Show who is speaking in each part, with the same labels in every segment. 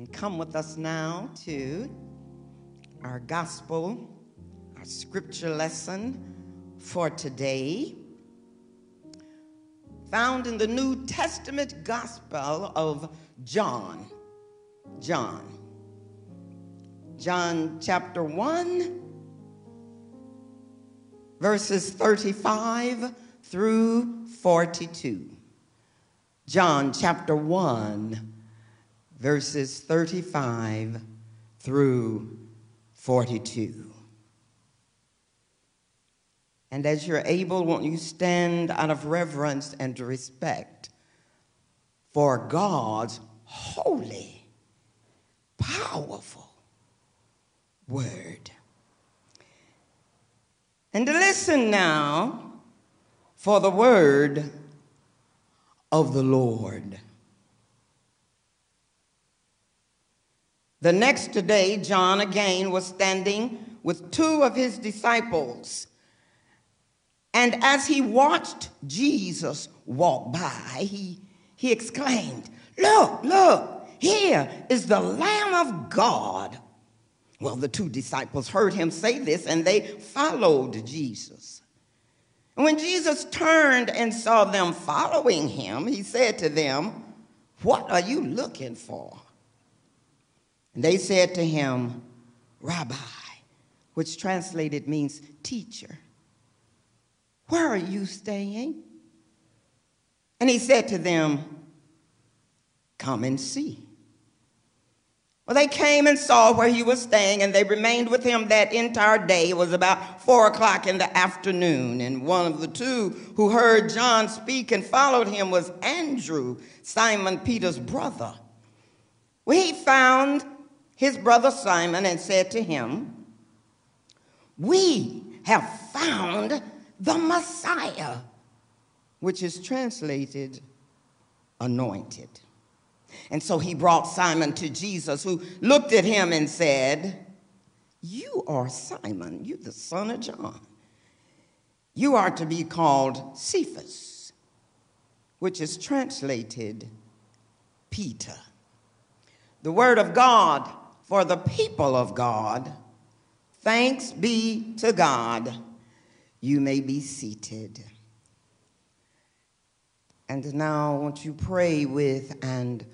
Speaker 1: And come with us now to our gospel, our scripture lesson for today, found in the New Testament gospel of John. John. John chapter 1, verses 35 through 42. John chapter 1, verses 35 through 42. And as you're able, won't you stand out of reverence and respect for God's holy, powerful word? And listen now for the word of the Lord. The next day, John again was standing with two of his disciples. And as he watched Jesus walk by, he, he exclaimed, Look, look, here is the Lamb of God. Well, the two disciples heard him say this and they followed Jesus. And when Jesus turned and saw them following him, he said to them, What are you looking for? And they said to him, Rabbi, which translated means teacher, where are you staying? And he said to them, Come and see. Well, they came and saw where he was staying, and they remained with him that entire day. It was about four o'clock in the afternoon, and one of the two who heard John speak and followed him was Andrew, Simon Peter's brother. Well, he found his brother Simon and said to him, We have found the Messiah, which is translated anointed. And so he brought Simon to Jesus, who looked at him and said, You are Simon, you the son of John. You are to be called Cephas, which is translated Peter. The word of God for the people of God. Thanks be to God. You may be seated. And now, won't you pray with and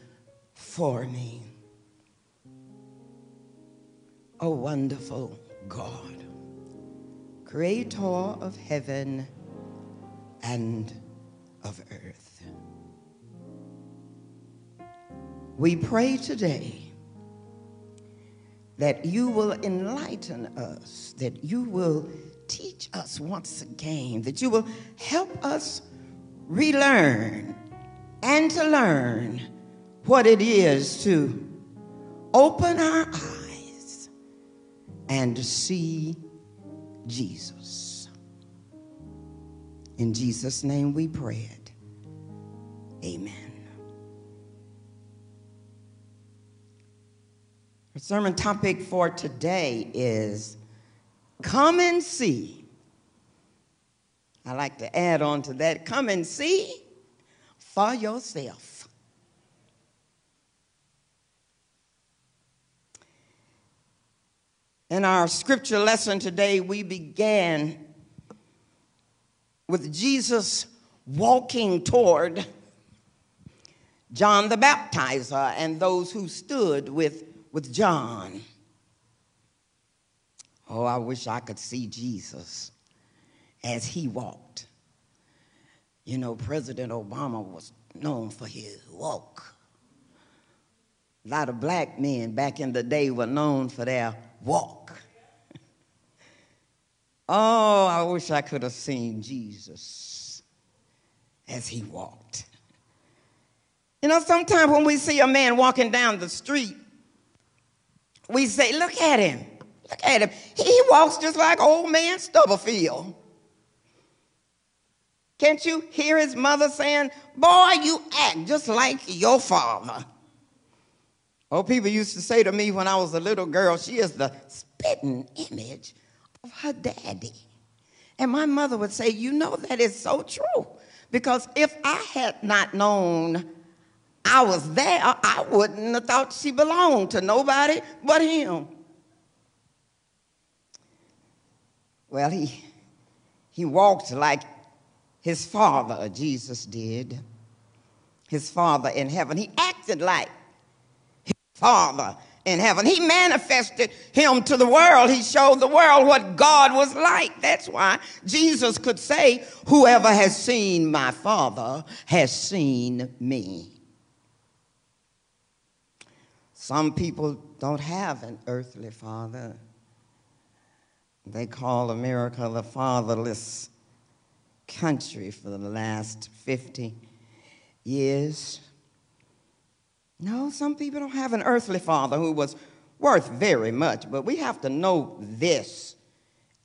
Speaker 1: for me? O wonderful God, creator of heaven and of earth. We pray today that you will enlighten us, that you will teach us once again, that you will help us relearn and to learn what it is to open our eyes and see Jesus. In Jesus' name we pray it. Amen. Our sermon topic for today is Come and See. I like to add on to that come and see for yourself. In our scripture lesson today, we began with Jesus walking toward John the Baptizer and those who stood with, with John. Oh, I wish I could see Jesus as he walked. You know, President Obama was known for his walk. A lot of black men back in the day were known for their walk. oh, I wish I could have seen Jesus as he walked. You know, sometimes when we see a man walking down the street, we say, Look at him. Look at him. He walks just like old man Stubblefield. Can't you hear his mother saying, Boy, you act just like your father? Oh, people used to say to me when I was a little girl, she is the spitting image of her daddy. And my mother would say, You know, that is so true. Because if I had not known I was there, I wouldn't have thought she belonged to nobody but him. Well, he, he walked like his father, Jesus did. His father in heaven. He acted like his father in heaven. He manifested him to the world. He showed the world what God was like. That's why Jesus could say, Whoever has seen my Father has seen me. Some people don't have an earthly father. They call America the fatherless country for the last 50 years. No, some people don't have an earthly father who was worth very much, but we have to know this.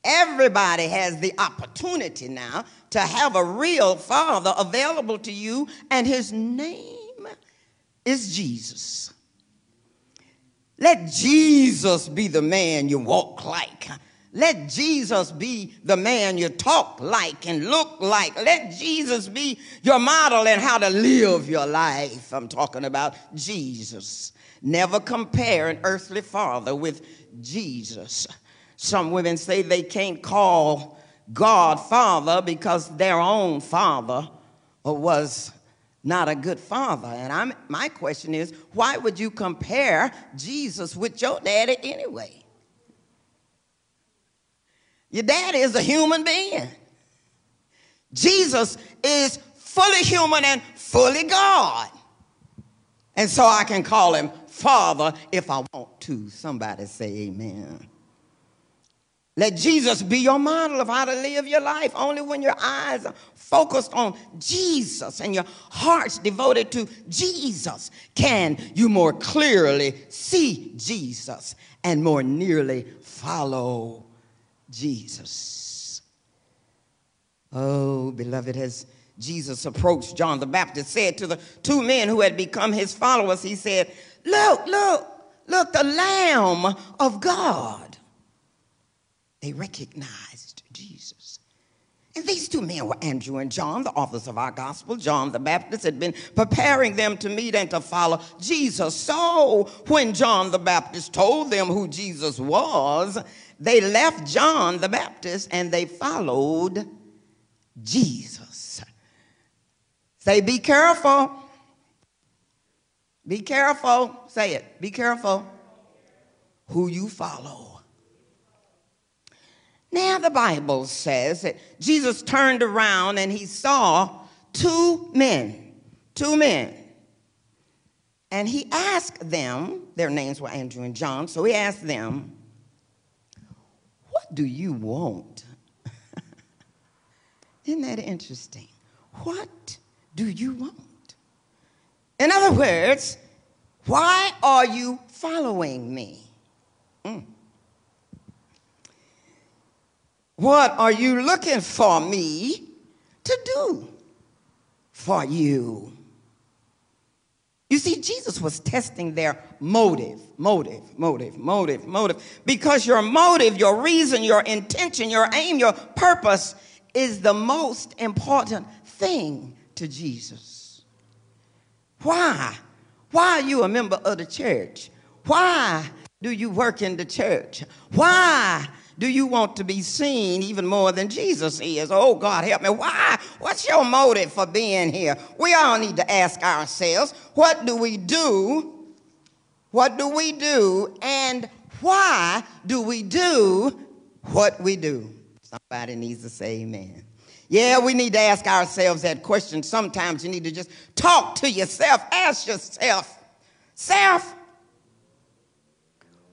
Speaker 1: Everybody has the opportunity now to have a real father available to you, and his name is Jesus. Let Jesus be the man you walk like. Let Jesus be the man you talk like and look like. Let Jesus be your model in how to live your life. I'm talking about Jesus. Never compare an earthly father with Jesus. Some women say they can't call God Father because their own father was not a good father. And I'm, my question is, why would you compare Jesus with your daddy anyway? Your daddy is a human being. Jesus is fully human and fully God. And so I can call him Father if I want to. Somebody say amen. Let Jesus be your model of how to live your life. Only when your eyes are focused on Jesus and your heart's devoted to Jesus can you more clearly see Jesus and more nearly follow Jesus. Oh, beloved, as Jesus approached John the Baptist, said to the two men who had become his followers, he said, Look, look, look, the Lamb of God they recognized Jesus. And these two men were Andrew and John, the authors of our gospel. John the Baptist had been preparing them to meet and to follow Jesus. So when John the Baptist told them who Jesus was, they left John the Baptist and they followed Jesus. Say, be careful. Be careful. Say it. Be careful who you follow. Now, the Bible says that Jesus turned around and he saw two men, two men. And he asked them, their names were Andrew and John, so he asked them, What do you want? Isn't that interesting? What do you want? In other words, why are you following me? Mm. What are you looking for me to do for you? You see, Jesus was testing their motive, motive, motive, motive, motive. Because your motive, your reason, your intention, your aim, your purpose is the most important thing to Jesus. Why? Why are you a member of the church? Why do you work in the church? Why do you want to be seen even more than Jesus is? Oh, God, help me. Why? What's your motive for being here? We all need to ask ourselves what do we do? What do we do? And why do we do what we do? Somebody needs to say amen. Yeah, we need to ask ourselves that question. Sometimes you need to just talk to yourself. Ask yourself, self,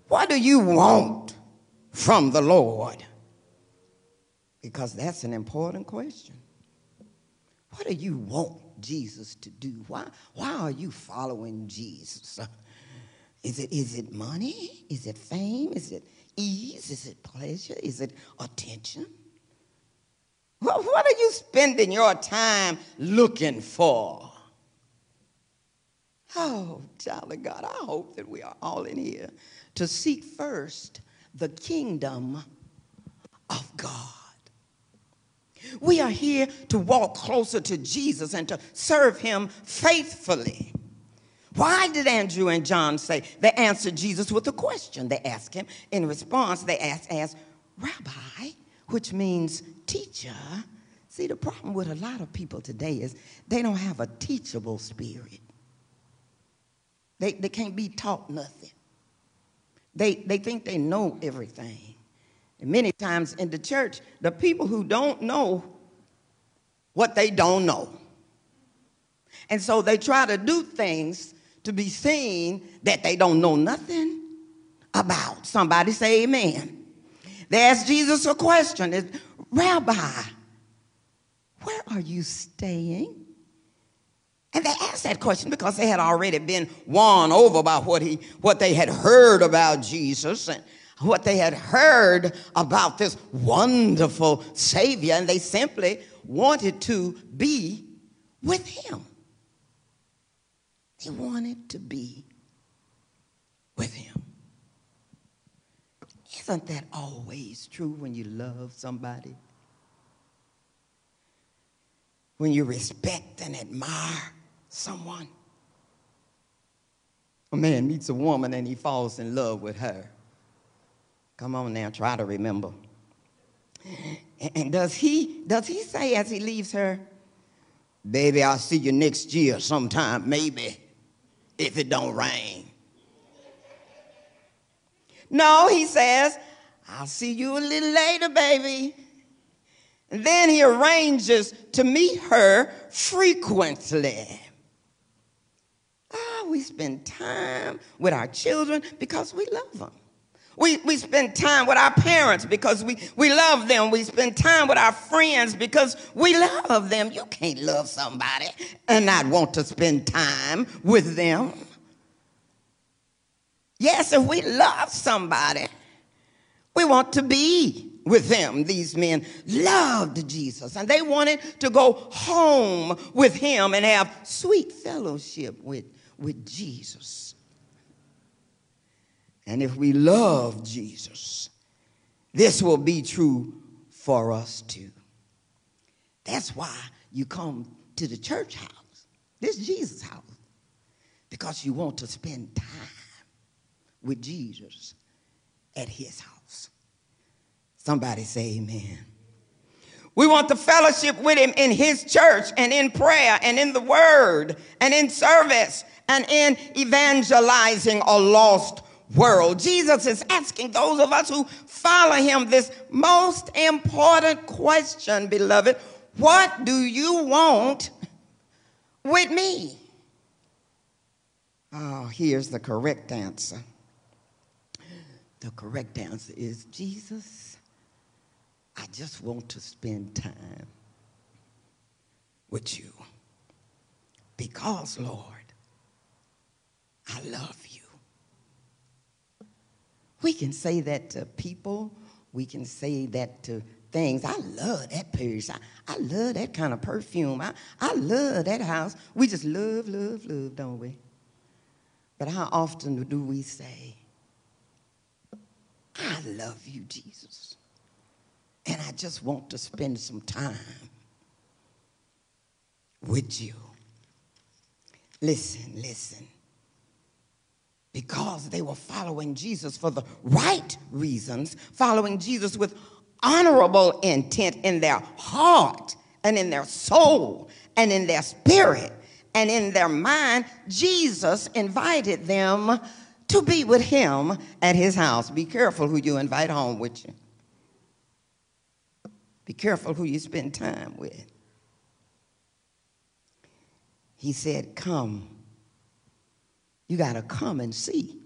Speaker 1: what do you want? From the Lord? Because that's an important question. What do you want Jesus to do? Why, why are you following Jesus? Is it, is it money? Is it fame? Is it ease? Is it pleasure? Is it attention? What, what are you spending your time looking for? Oh, child of God, I hope that we are all in here to seek first the kingdom of God. We are here to walk closer to Jesus and to serve him faithfully. Why did Andrew and John say? They answered Jesus with a question. They asked him. In response, they asked, Rabbi, which means teacher. See, the problem with a lot of people today is they don't have a teachable spirit. They, they can't be taught nothing. They, they think they know everything. And many times in the church, the people who don't know what they don't know. And so they try to do things to be seen that they don't know nothing about. Somebody say amen. They asked Jesus a question Rabbi, where are you staying? And they asked that question because they had already been won over by what, he, what they had heard about Jesus and what they had heard about this wonderful Savior, and they simply wanted to be with him. They wanted to be with him. Isn't that always true when you love somebody? When you respect and admire someone? A man meets a woman and he falls in love with her. Come on now, try to remember. And does he does he say as he leaves her, baby, I'll see you next year sometime, maybe, if it don't rain? No, he says, I'll see you a little later, baby. And then he arranges to meet her frequently. We spend time with our children because we love them. We, we spend time with our parents because we, we love them. We spend time with our friends because we love them. You can't love somebody and not want to spend time with them. Yes, if we love somebody, we want to be with them. These men loved Jesus and they wanted to go home with him and have sweet fellowship with, with Jesus. And if we love Jesus, this will be true for us too. That's why you come to the church house, this Jesus house, because you want to spend time with Jesus at his house. Somebody say amen. We want the fellowship with him in his church and in prayer and in the word and in service and in evangelizing a lost world. Jesus is asking those of us who follow him this most important question, beloved. What do you want with me? Oh, here's the correct answer. The correct answer is Jesus, I just want to spend time with you. Because, Lord, I love you. We can say that to people. We can say that to things. I love that purse. I, I love that kind of perfume. I, I love that house. We just love, love, love, don't we? But how often do we say, I love you, Jesus, and I just want to spend some time with you? Listen, listen because they were following Jesus for the right reasons, following Jesus with honorable intent in their heart and in their soul and in their spirit and in their mind, Jesus invited them to be with him at his house. Be careful who you invite home with you. Be careful who you spend time with. He said, Come you got to come and see.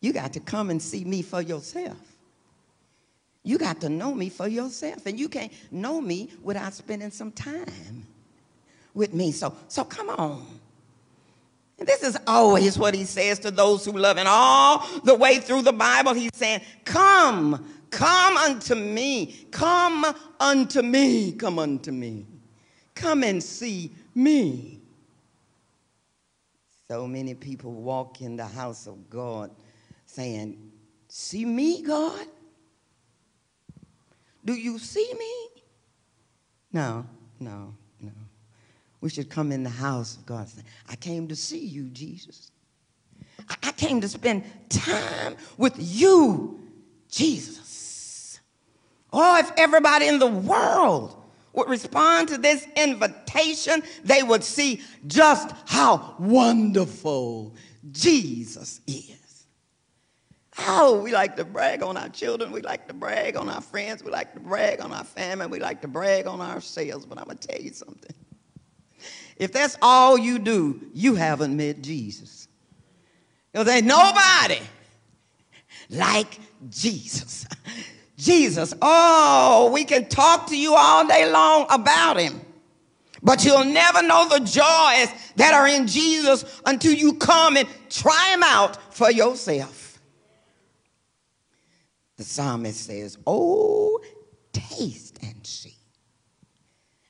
Speaker 1: You got to come and see me for yourself. You got to know me for yourself. And you can't know me without spending some time with me. So, so come on. And this is always what he says to those who love. And all the way through the Bible, he's saying, Come, come unto me. Come unto me. Come unto me. Come and see me. So many people walk in the house of God saying, See me, God? Do you see me? No, no, no. We should come in the house of God. I came to see you, Jesus. I came to spend time with you, Jesus. Oh, if everybody in the world would respond to this invitation, they would see just how wonderful Jesus is. Oh, we like to brag on our children. We like to brag on our friends. We like to brag on our family. We like to brag on ourselves. But I'm going to tell you something. If that's all you do, you haven't met Jesus. Because ain't nobody like Jesus. Jesus, oh, we can talk to you all day long about him. But you'll never know the joys that are in Jesus until you come and try him out for yourself. The psalmist says, Oh, taste and see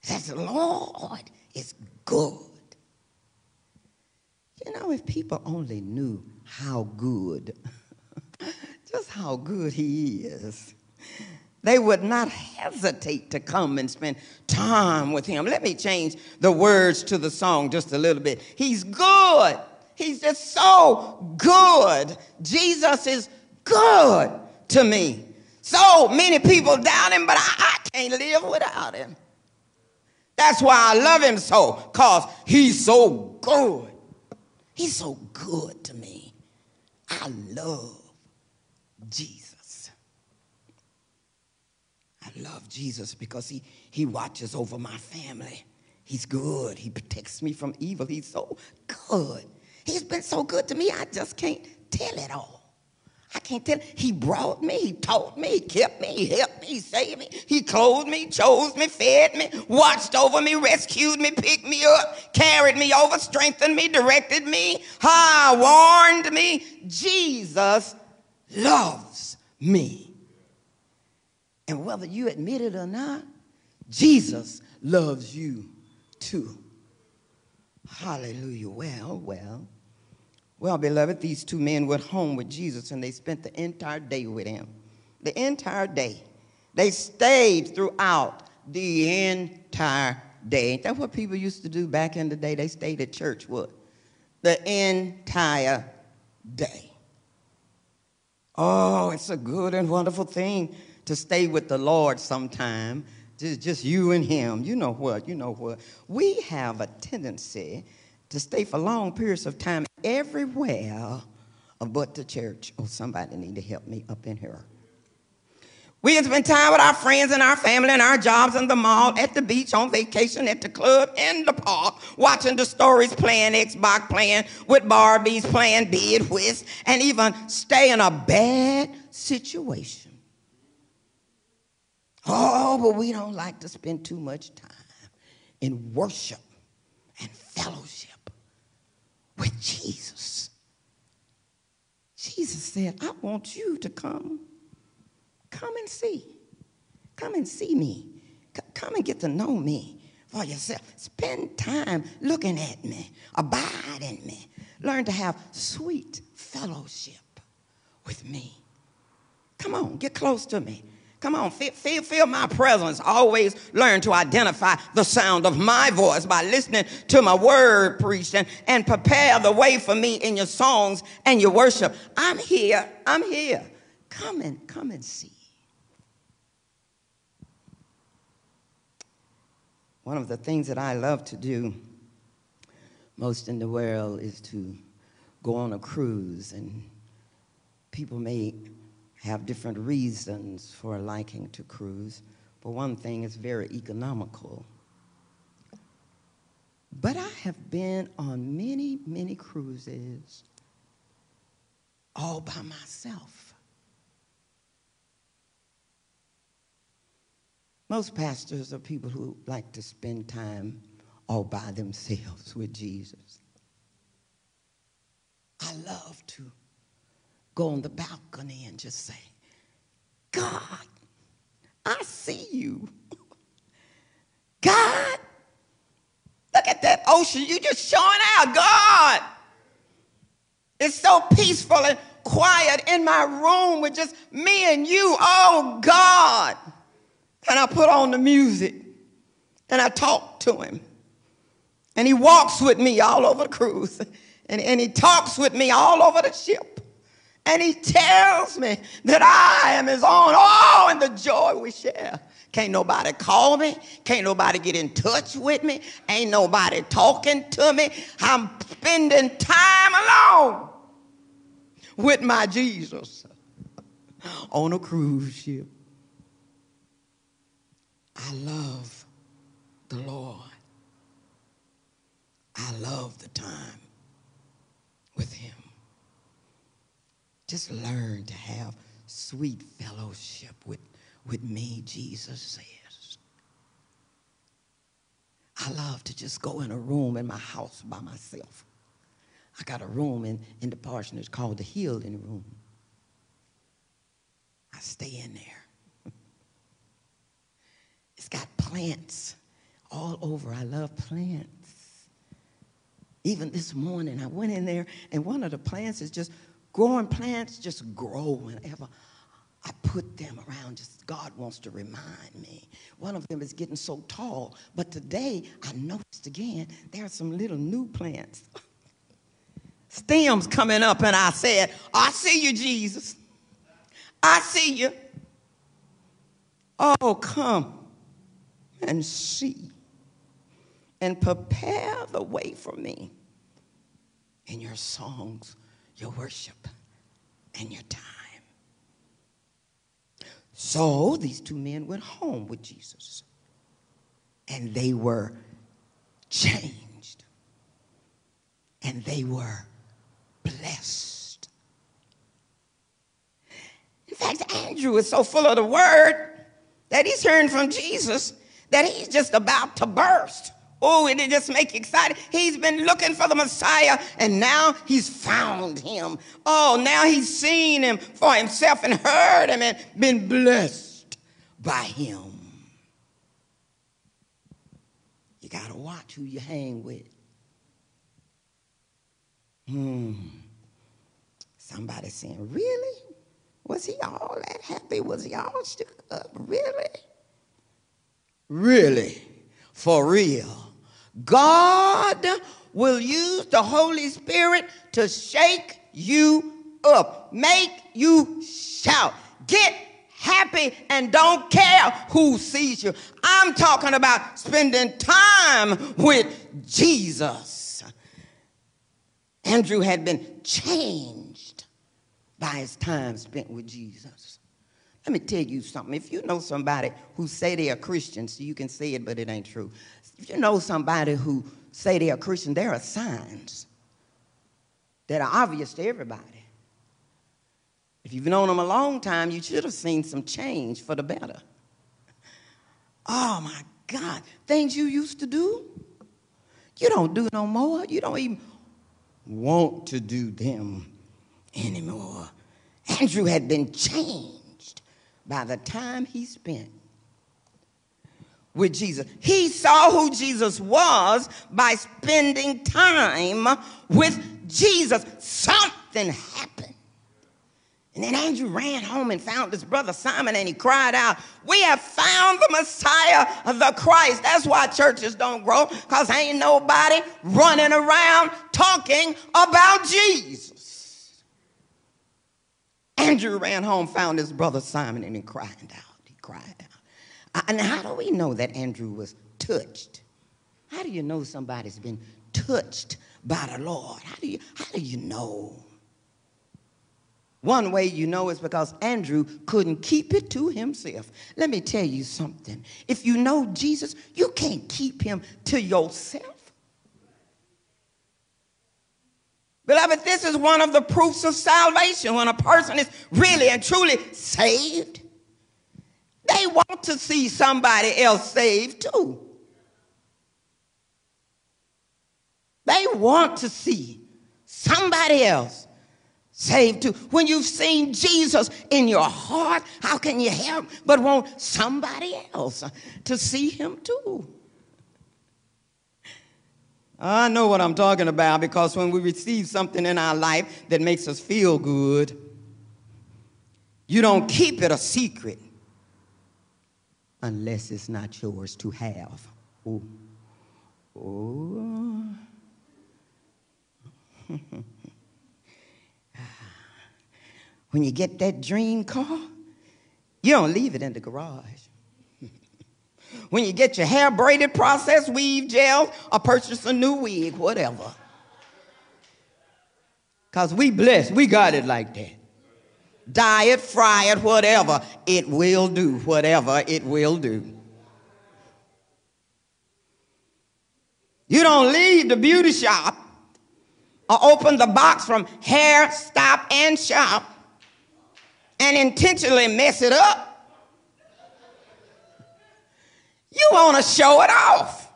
Speaker 1: that the Lord is good. You know, if people only knew how good, just how good he is, they would not hesitate to come and spend time with him. Let me change the words to the song just a little bit. He's good. He's just so good. Jesus is good to me. So many people doubt him, but I, I can't live without him. That's why I love him so, because he's so good. He's so good to me. I love Jesus. I love Jesus because he, he watches over my family. He's good. He protects me from evil. He's so good. He's been so good to me, I just can't tell it all. I can't tell. He brought me, he taught me, he kept me, he helped me, he saved me, he clothed me, chose me, fed me, watched over me, rescued me, picked me up, carried me over, strengthened me, directed me, ah, warned me. Jesus loves me. And whether you admit it or not, Jesus loves you too. Hallelujah. Well, well. Well, beloved, these two men went home with Jesus and they spent the entire day with him. The entire day. They stayed throughout the entire day. Ain't that what people used to do back in the day? They stayed at church, what? The entire day. Oh, it's a good and wonderful thing to stay with the Lord sometime. Just, just you and him. You know what? You know what? We have a tendency to stay for long periods of time everywhere uh, but the church. Oh, somebody need to help me up in here. We can spend time with our friends and our family and our jobs in the mall, at the beach, on vacation, at the club, in the park, watching the stories, playing Xbox, playing with Barbies, playing bid whist, and even stay in a bad situation. Oh, but we don't like to spend too much time in worship and fellowship with Jesus. Jesus said, I want you to come. Come and see. Come and see me. come and get to know me for yourself. Spend time looking at me, abide in me. Learn to have sweet fellowship with me. Come on, get close to me. Come on, feel, feel, feel, my presence. Always learn to identify the sound of my voice by listening to my word preached and, and prepare the way for me in your songs and your worship. I'm here. I'm here. Come and come and see. One of the things that I love to do most in the world is to go on a cruise and people may have different reasons for liking to cruise. but one thing, is very economical. But I have been on many, many cruises all by myself. Most pastors are people who like to spend time all by themselves with Jesus. I love to go on the balcony and just say, God, I see you. God, look at that ocean. You just showing out. God, it's so peaceful and quiet in my room with just me and you. Oh, God. and I put on the music and I talk to him. And he walks with me all over the cruise. And, and he talks with me all over the ship. And he tells me that I am his own. Oh, and the joy we share. Can't nobody call me. Can't nobody get in touch with me. Ain't nobody talking to me. I'm spending time alone with my Jesus on a cruise ship. I love the Lord. I love the time with Him. Just learn to have sweet fellowship with, with me, Jesus says. I love to just go in a room in my house by myself. I got a room in, in the parsonage called the healing room. I stay in there. it's got plants all over. I love plants. Even this morning, I went in there, and one of the plants is just growing plants, just grow whenever I put them around. Just God wants to remind me. One of them is getting so tall, but today I noticed again there are some little new plants. Stems coming up, and I said, I see you, Jesus. I see you. Oh, come and see and prepare the way for me in your songs, your worship, and your time. So these two men went home with Jesus, and they were changed, and they were blessed. In fact, Andrew is so full of the word that he's hearing from Jesus that he's just about to burst. Oh, and it just make you excited. He's been looking for the Messiah, and now he's found him. Oh, now he's seen him for himself and heard him and been blessed by him. You got to watch who you hang with. Hmm. Somebody saying, Really? Was he all that happy? Was he all shook up? Really? Really? For real? God will use the Holy Spirit to shake you up, make you shout, get happy, and don't care who sees you. I'm talking about spending time with Jesus. Andrew had been changed by his time spent with Jesus. Let me tell you something. If you know somebody who say they are Christians, you can say it, but it ain't true. If you know somebody who say they are Christian, there are signs that are obvious to everybody. If you've known them a long time, you should have seen some change for the better. Oh my God, things you used to do, you don't do no more. You don't even want to do them anymore. Andrew had been changed by the time he spent with Jesus. He saw who Jesus was by spending time with Jesus. Something happened. And then Andrew ran home and found his brother Simon and he cried out, We have found the Messiah, the Christ. That's why churches don't grow, because ain't nobody running around talking about Jesus. Andrew ran home, found his brother Simon, and he cried out. He cried out. And how do we know that Andrew was touched? How do you know somebody's been touched by the Lord? How do you, how do you know? One way you know is because Andrew couldn't keep it to himself. Let me tell you something. If you know Jesus, you can't keep him to yourself. Beloved, this is one of the proofs of salvation when a person is really and truly saved. They want to see somebody else saved too. They want to see somebody else saved too. When you've seen Jesus in your heart, how can you help but want somebody else to see him too? I know what I'm talking about because when we receive something in our life that makes us feel good, you don't keep it a secret. Unless it's not yours to have. Oh. Oh. when you get that dream car, you don't leave it in the garage. when you get your hair braided, processed, weave gel, or purchase a new wig, whatever. Because we blessed, we got it like that. Dye it, fry it, whatever, it will do, whatever it will do. You don't leave the beauty shop or open the box from hair, stop, and shop and intentionally mess it up. You want to show it off.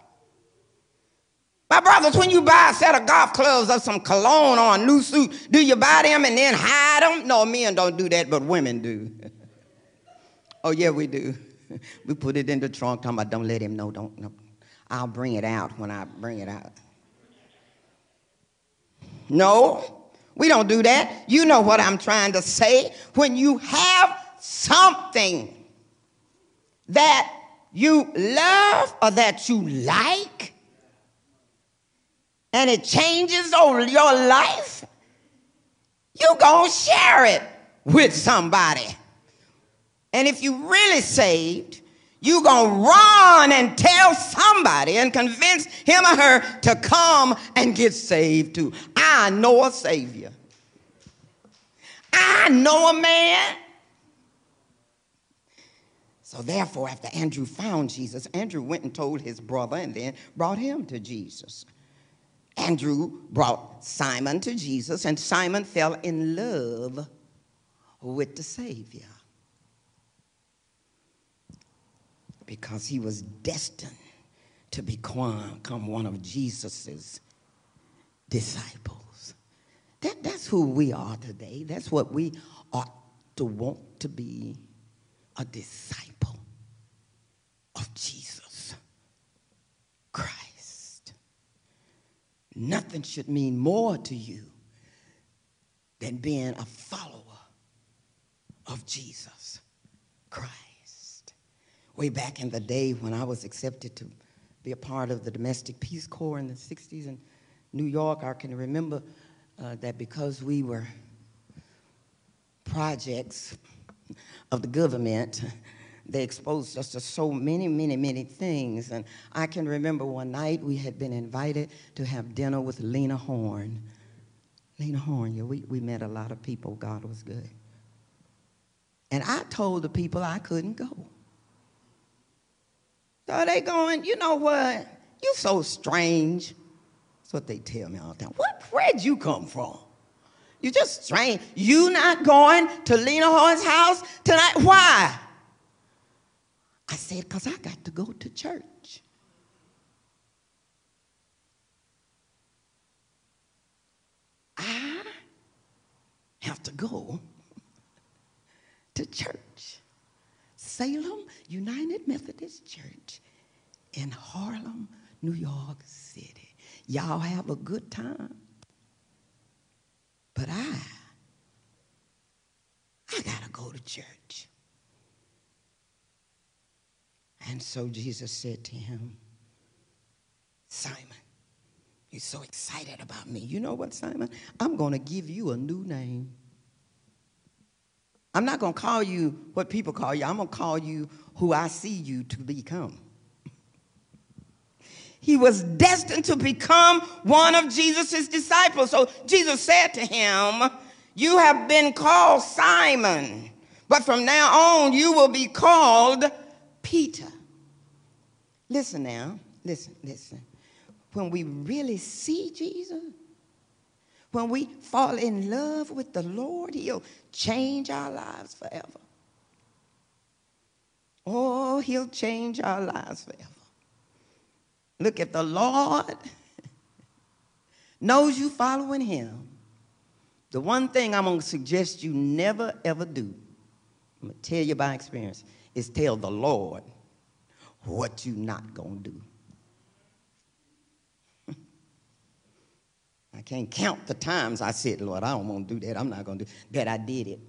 Speaker 1: My brothers, when you buy a set of golf clubs or some cologne or a new suit, do you buy them and then hide them? No, men don't do that, but women do. oh, yeah, we do. We put it in the trunk, talking about don't let him know, don't, no. I'll bring it out when I bring it out. No, we don't do that. You know what I'm trying to say. When you have something that you love or that you like, and it changes over your life, you're going to share it with somebody. And if you really saved, you're going to run and tell somebody and convince him or her to come and get saved too. I know a Savior. I know a man. So, therefore, after Andrew found Jesus, Andrew went and told his brother and then brought him to Jesus. Andrew brought Simon to Jesus, and Simon fell in love with the Savior because he was destined to become one of Jesus's disciples. That, that's who we are today. That's what we ought to want to be a disciple of Jesus Christ. Nothing should mean more to you than being a follower of Jesus Christ. Way back in the day when I was accepted to be a part of the Domestic Peace Corps in the 60s in New York, I can remember uh, that because we were projects of the government, they exposed us to so many, many, many things. And I can remember one night we had been invited to have dinner with Lena Horne. Lena Horne, yeah, we, we met a lot of people. God was good. And I told the people I couldn't go. So they going, you know what? You so strange. That's what they tell me all the time. What, where'd you come from? You just strange. You not going to Lena Horne's house tonight? Why? I said, because I got to go to church. I have to go to church. Salem United Methodist Church in Harlem, New York City. Y'all have a good time. But I, I got to go to church. And so Jesus said to him, Simon, you're so excited about me. You know what, Simon? I'm going to give you a new name. I'm not going to call you what people call you. I'm going to call you who I see you to become. He was destined to become one of Jesus' disciples. So Jesus said to him, You have been called Simon, but from now on you will be called Peter. Listen now, listen, listen. When we really see Jesus, when we fall in love with the Lord, He'll change our lives forever. Oh, He'll change our lives forever. Look, if the Lord knows you following Him, the one thing I'm going to suggest you never ever do, I'm going to tell you by experience, is tell the Lord what you not going to do. I can't count the times I said, Lord, I don't want to do that. I'm not going to do that. I did it.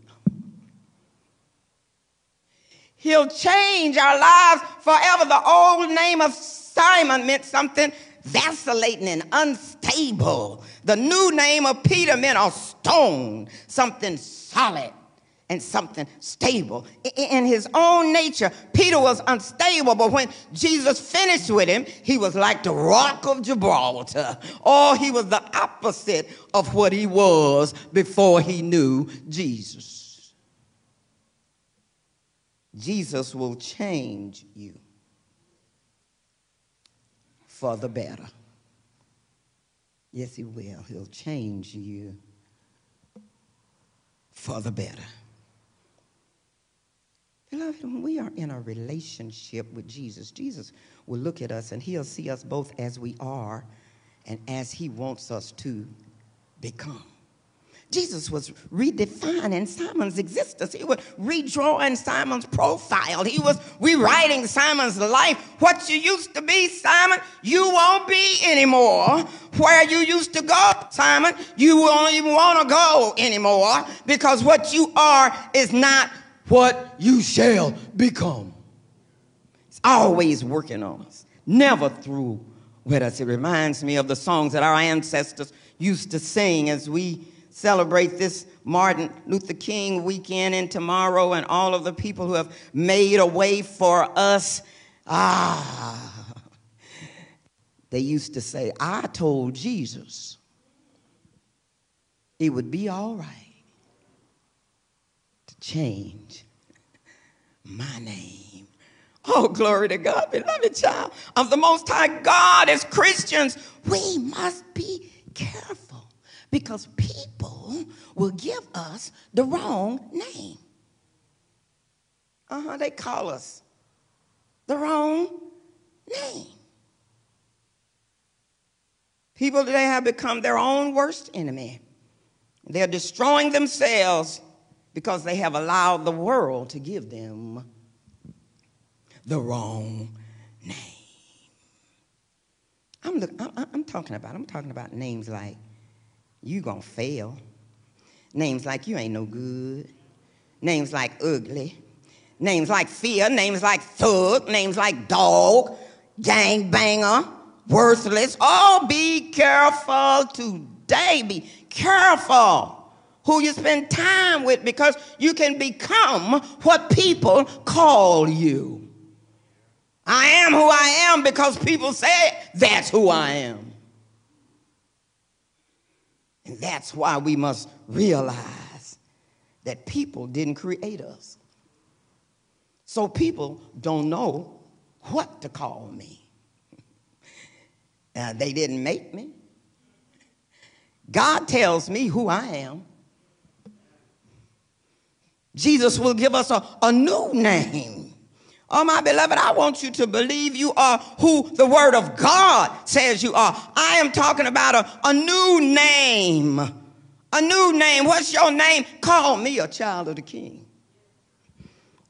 Speaker 1: He'll change our lives forever. The old name of Simon meant something vacillating and unstable. The new name of Peter meant a stone, something solid and something stable. In his own nature, Peter was unstable, but when Jesus finished with him, he was like the rock of Gibraltar. Or he was the opposite of what he was before he knew Jesus. Jesus will change you for the better. Yes, he will. He'll change you for the better. Beloved, when we are in a relationship with Jesus, Jesus will look at us and he'll see us both as we are and as he wants us to become. Jesus was redefining Simon's existence. He was redrawing Simon's profile. He was rewriting Simon's life. What you used to be, Simon, you won't be anymore. Where you used to go, Simon, you won't even want to go anymore because what you are is not what you shall become. It's always working on us, never through with us. It reminds me of the songs that our ancestors used to sing as we celebrate this Martin Luther King weekend and tomorrow, and all of the people who have made a way for us. Ah, they used to say, I told Jesus it would be all right to change my name. Oh, glory to God, beloved child of the Most High God. As Christians, we must be careful because people will give us the wrong name. Uh huh, they call us the wrong name. People today have become their own worst enemy. They're destroying themselves because they have allowed the world to give them the wrong name. I'm, I'm, I'm talking about, I'm talking about names like you gonna fail. Names like you ain't no good. Names like ugly. Names like fear. Names like thug. Names like dog. Gang banger. Worthless. Oh, be careful today. Be careful who you spend time with because you can become what people call you. I am who I am because people say that's who I am. And that's why we must realize that people didn't create us. So people don't know what to call me. Uh, they didn't make me. God tells me who I am. Jesus will give us a, a new name. Oh, my beloved, I want you to believe you are who the Word of God says you are. I am talking about a, a new name. A new name. What's your name? Call me a child of the King.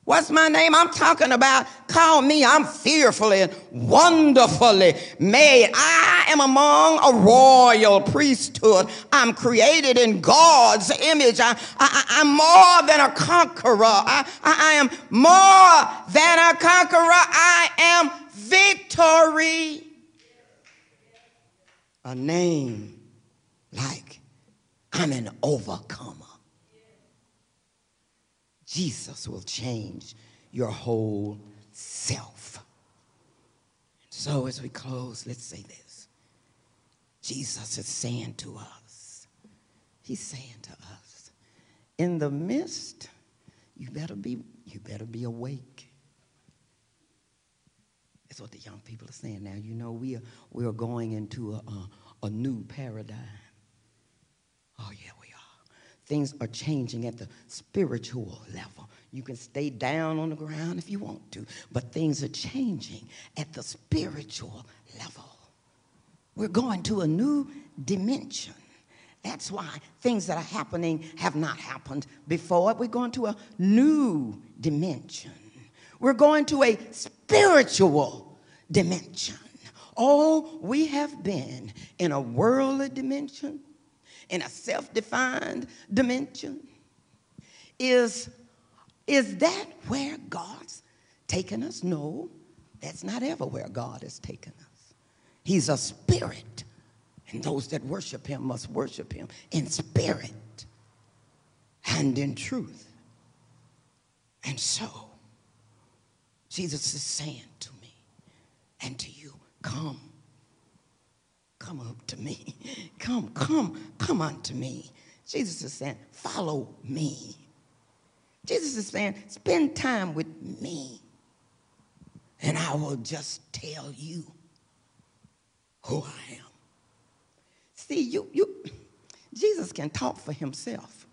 Speaker 1: What's my name? I'm talking about. Call me. I'm fearfully and wonderfully made. I am among a royal priesthood. I'm created in God's image. I, am more than a conqueror. I, I am more than a conqueror. I am victory. A name like I'm an overcomer. Jesus will change your whole self. So, as we close, let's say this Jesus is saying to us, He's saying to us, in the midst, you better be, you better be awake. That's what the young people are saying now. You know, we are, we are going into a, a, a new paradigm. Oh, yeah, things are changing at the spiritual level. You can stay down on the ground if you want to, but things are changing at the spiritual level. We're going to a new dimension. That's why things that are happening have not happened before. We're going to a new dimension. We're going to a spiritual dimension. Oh, we have been in a worldly dimension in a self defined dimension is Is that where God's taken us? No, that's not ever where God has taken us. He's a spirit, and those that worship him must worship him in spirit and in truth. And so, Jesus is saying to me and to you, come. Come up to me. Come, come, come unto me. Jesus is saying, follow me. Jesus is saying, spend time with me. And I will just tell you who I am. See, you, you, Jesus can talk for himself.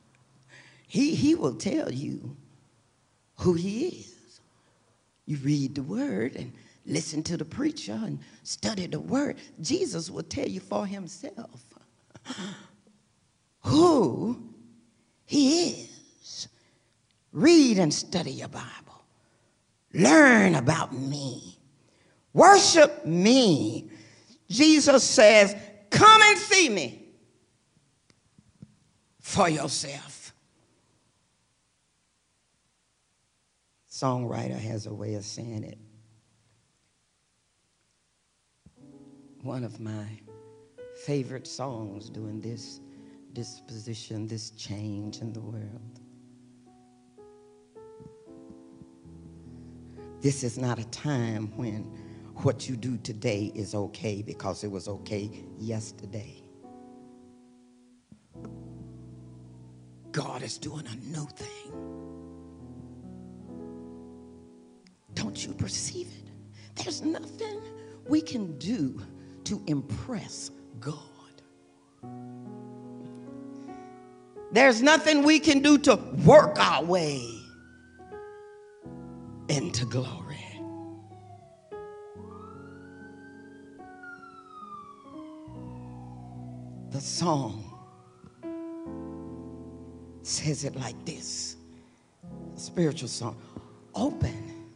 Speaker 1: He, he will tell you who he is. You read the word and listen to the preacher and study the word. Jesus will tell you for himself who he is. Read and study your Bible. Learn about me. Worship me. Jesus says, Come and see me for yourself. Songwriter has a way of saying it. One of my favorite songs during this disposition, this change in the world. This is not a time when what you do today is okay because it was okay yesterday. God is doing a new thing. Don't you perceive it? There's nothing we can do to impress God. There's nothing we can do to work our way into glory. The song says it like this spiritual song open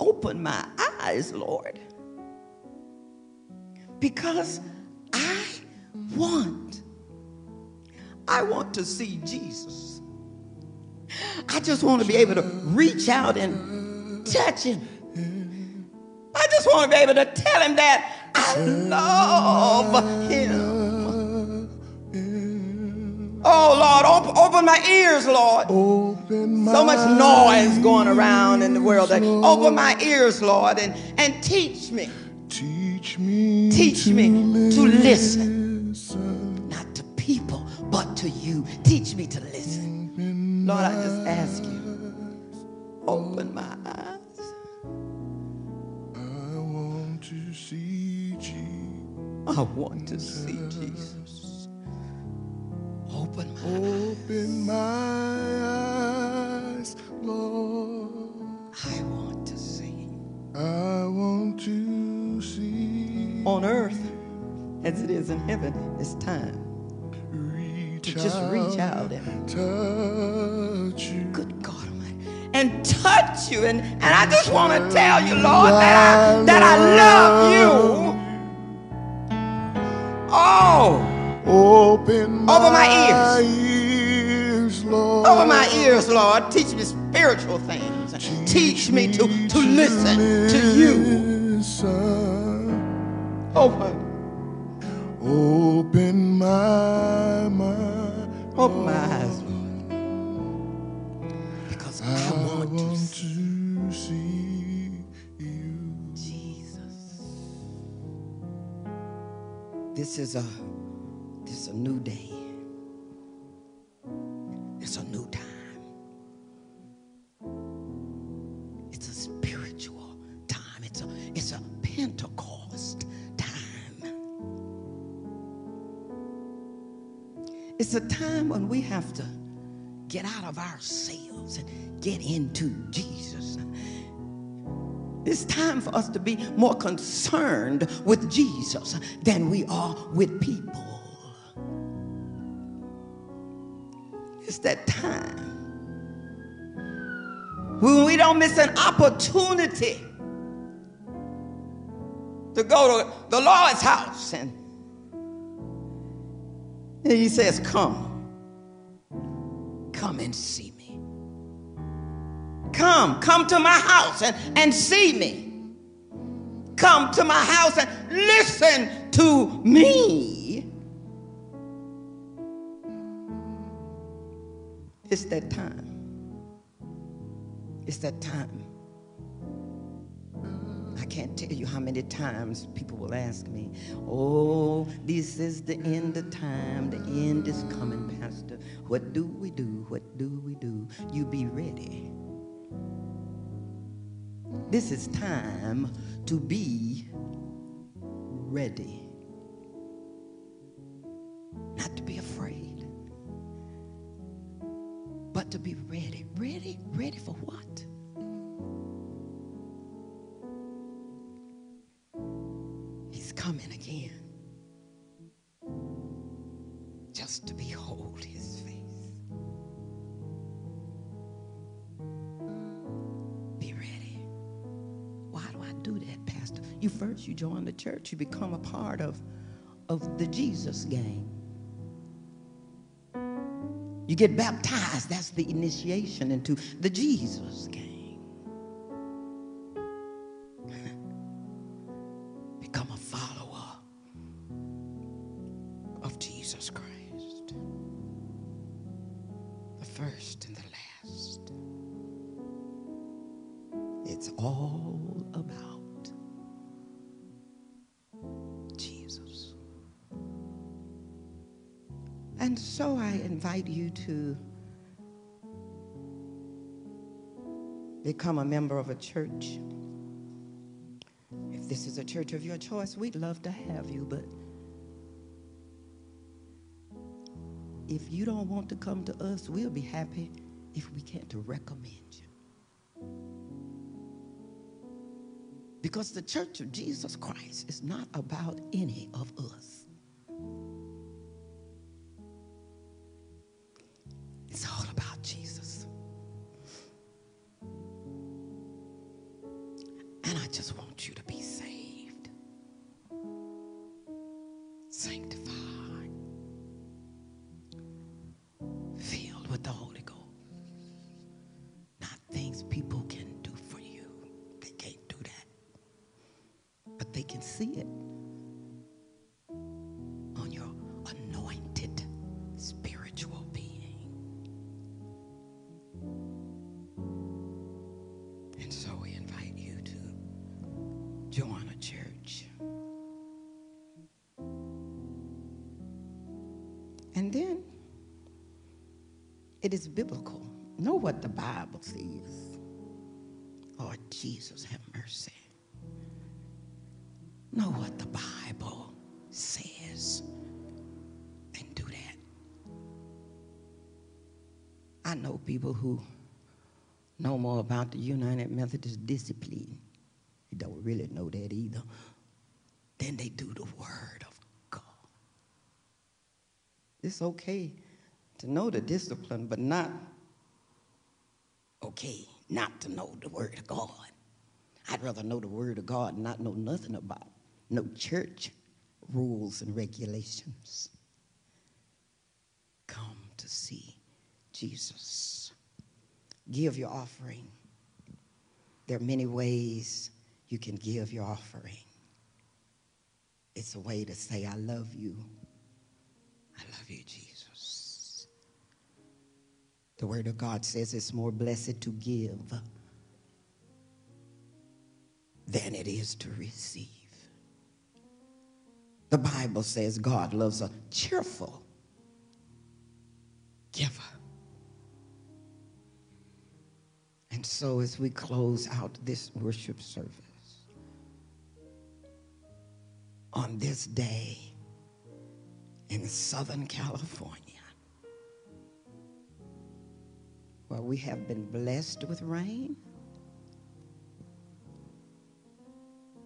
Speaker 1: open my eyes lord because i want i want to see jesus I just want to be able to reach out and touch him. I just want to be able to tell him that I love him. Oh Lord, open, open my ears, Lord. My so much noise going around in the world. Open my ears, Lord, and, and teach me.
Speaker 2: Teach me.
Speaker 1: Teach to me to listen. listen. Not to people, but to you. Teach me to listen. Lord, I just ask you, open my eyes.
Speaker 2: I want to see Jesus.
Speaker 1: I want to see Jesus. Open my
Speaker 2: Open my eyes, Lord.
Speaker 1: I want to see.
Speaker 2: I want to see.
Speaker 1: On earth, as it is in heaven, it's time to just reach out and
Speaker 2: touch you.
Speaker 1: Good God. And touch you. And, and I just want to tell you, Lord, that I, that I love you. Oh.
Speaker 2: Open my,
Speaker 1: Over my ears.
Speaker 2: ears Lord.
Speaker 1: Over my ears, Lord. Teach me spiritual things. Teach, Teach me, to, to, to listen, listen to you. Open.
Speaker 2: Open my mind.
Speaker 1: Open my eyes, Lord. Because I, I want,
Speaker 2: want,
Speaker 1: to,
Speaker 2: see. see you.
Speaker 1: Jesus. This is a this is a new day. It's a time when we have to get out of ourselves and get into Jesus. It's time for us to be more concerned with Jesus than we are with people. It's that time when we don't miss an opportunity to go to the Lord's house and and he says, Come, come and see me. Come, come to my house and, and see me. Come to my house and listen to me. It's that time. It's that time. Can't tell you how many times people will ask me, Oh, this is the end of time. The end is coming, Pastor. What do we do? What do we do? You be ready. This is time to be ready. Not to be afraid, but to be ready. Ready? Ready for what? Coming again. Just to behold his face. Be ready. Why do I do that, Pastor? You first you join the church, you become a part of, of the Jesus gang. You get baptized. That's the initiation into the Jesus gang. And so I invite you to become a member of a church. If this is a church of your choice, we'd love to have you, but if you don't want to come to us, we'll be happy if we can to recommend you. Because the church of Jesus Christ is not about any of us. Jesus, have mercy. Know what the Bible says and do that. I know people who know more about the United Methodist discipline. They don't really know that either. Than they do the Word of God. It's okay to know the discipline, but not okay not to know the Word of God. I'd rather know the Word of God and not know nothing about no church rules and regulations. Come to see Jesus. Give your offering. There are many ways you can give your offering. It's a way to say, I love you. I love you, Jesus. The Word of God says it's more blessed to give than it is to receive. The Bible says God loves a cheerful giver. And so, as we close out this worship service on this day in Southern California, where we have been blessed with rain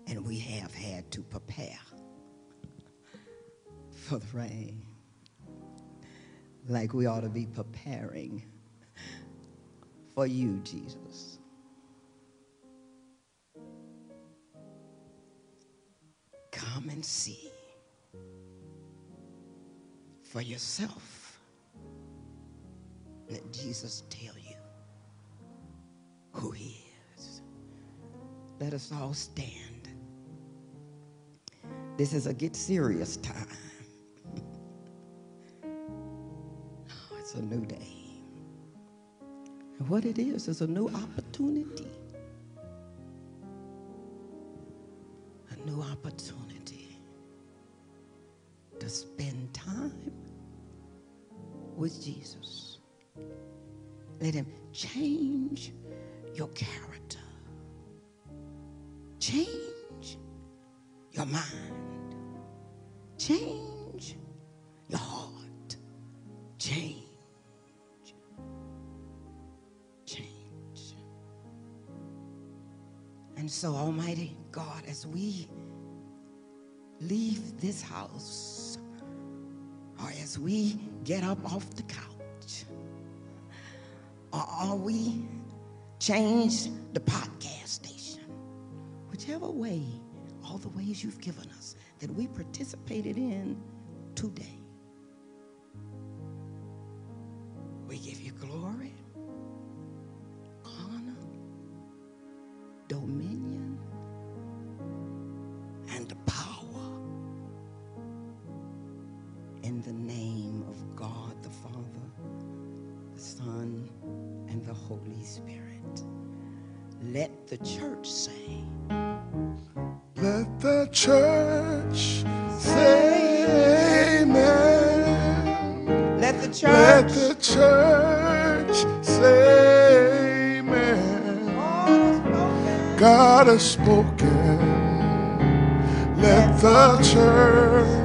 Speaker 1: and we have had to prepare for the rain like we ought to be preparing for you, Jesus. Come and see for yourself. Let Jesus tell you who He is. Let us all stand. This is a get serious time. Oh, it's a new day. And what it is is a new opportunity. A new opportunity to spend time with Jesus. Let Him change your character, change your mind, change your heart, change. Change. And so, Almighty God, as we leave this house, or as we get up off the couch, or are we change the podcast station, whichever way, all the ways you've given us that we participated in today. We give you glory, honor, dominion, and the power in the name of God the Father, the Son, and the Holy Spirit. Let the church say,
Speaker 2: Let the church say amen.
Speaker 1: Let the church.
Speaker 2: Let the church say amen. God has spoken. Let the church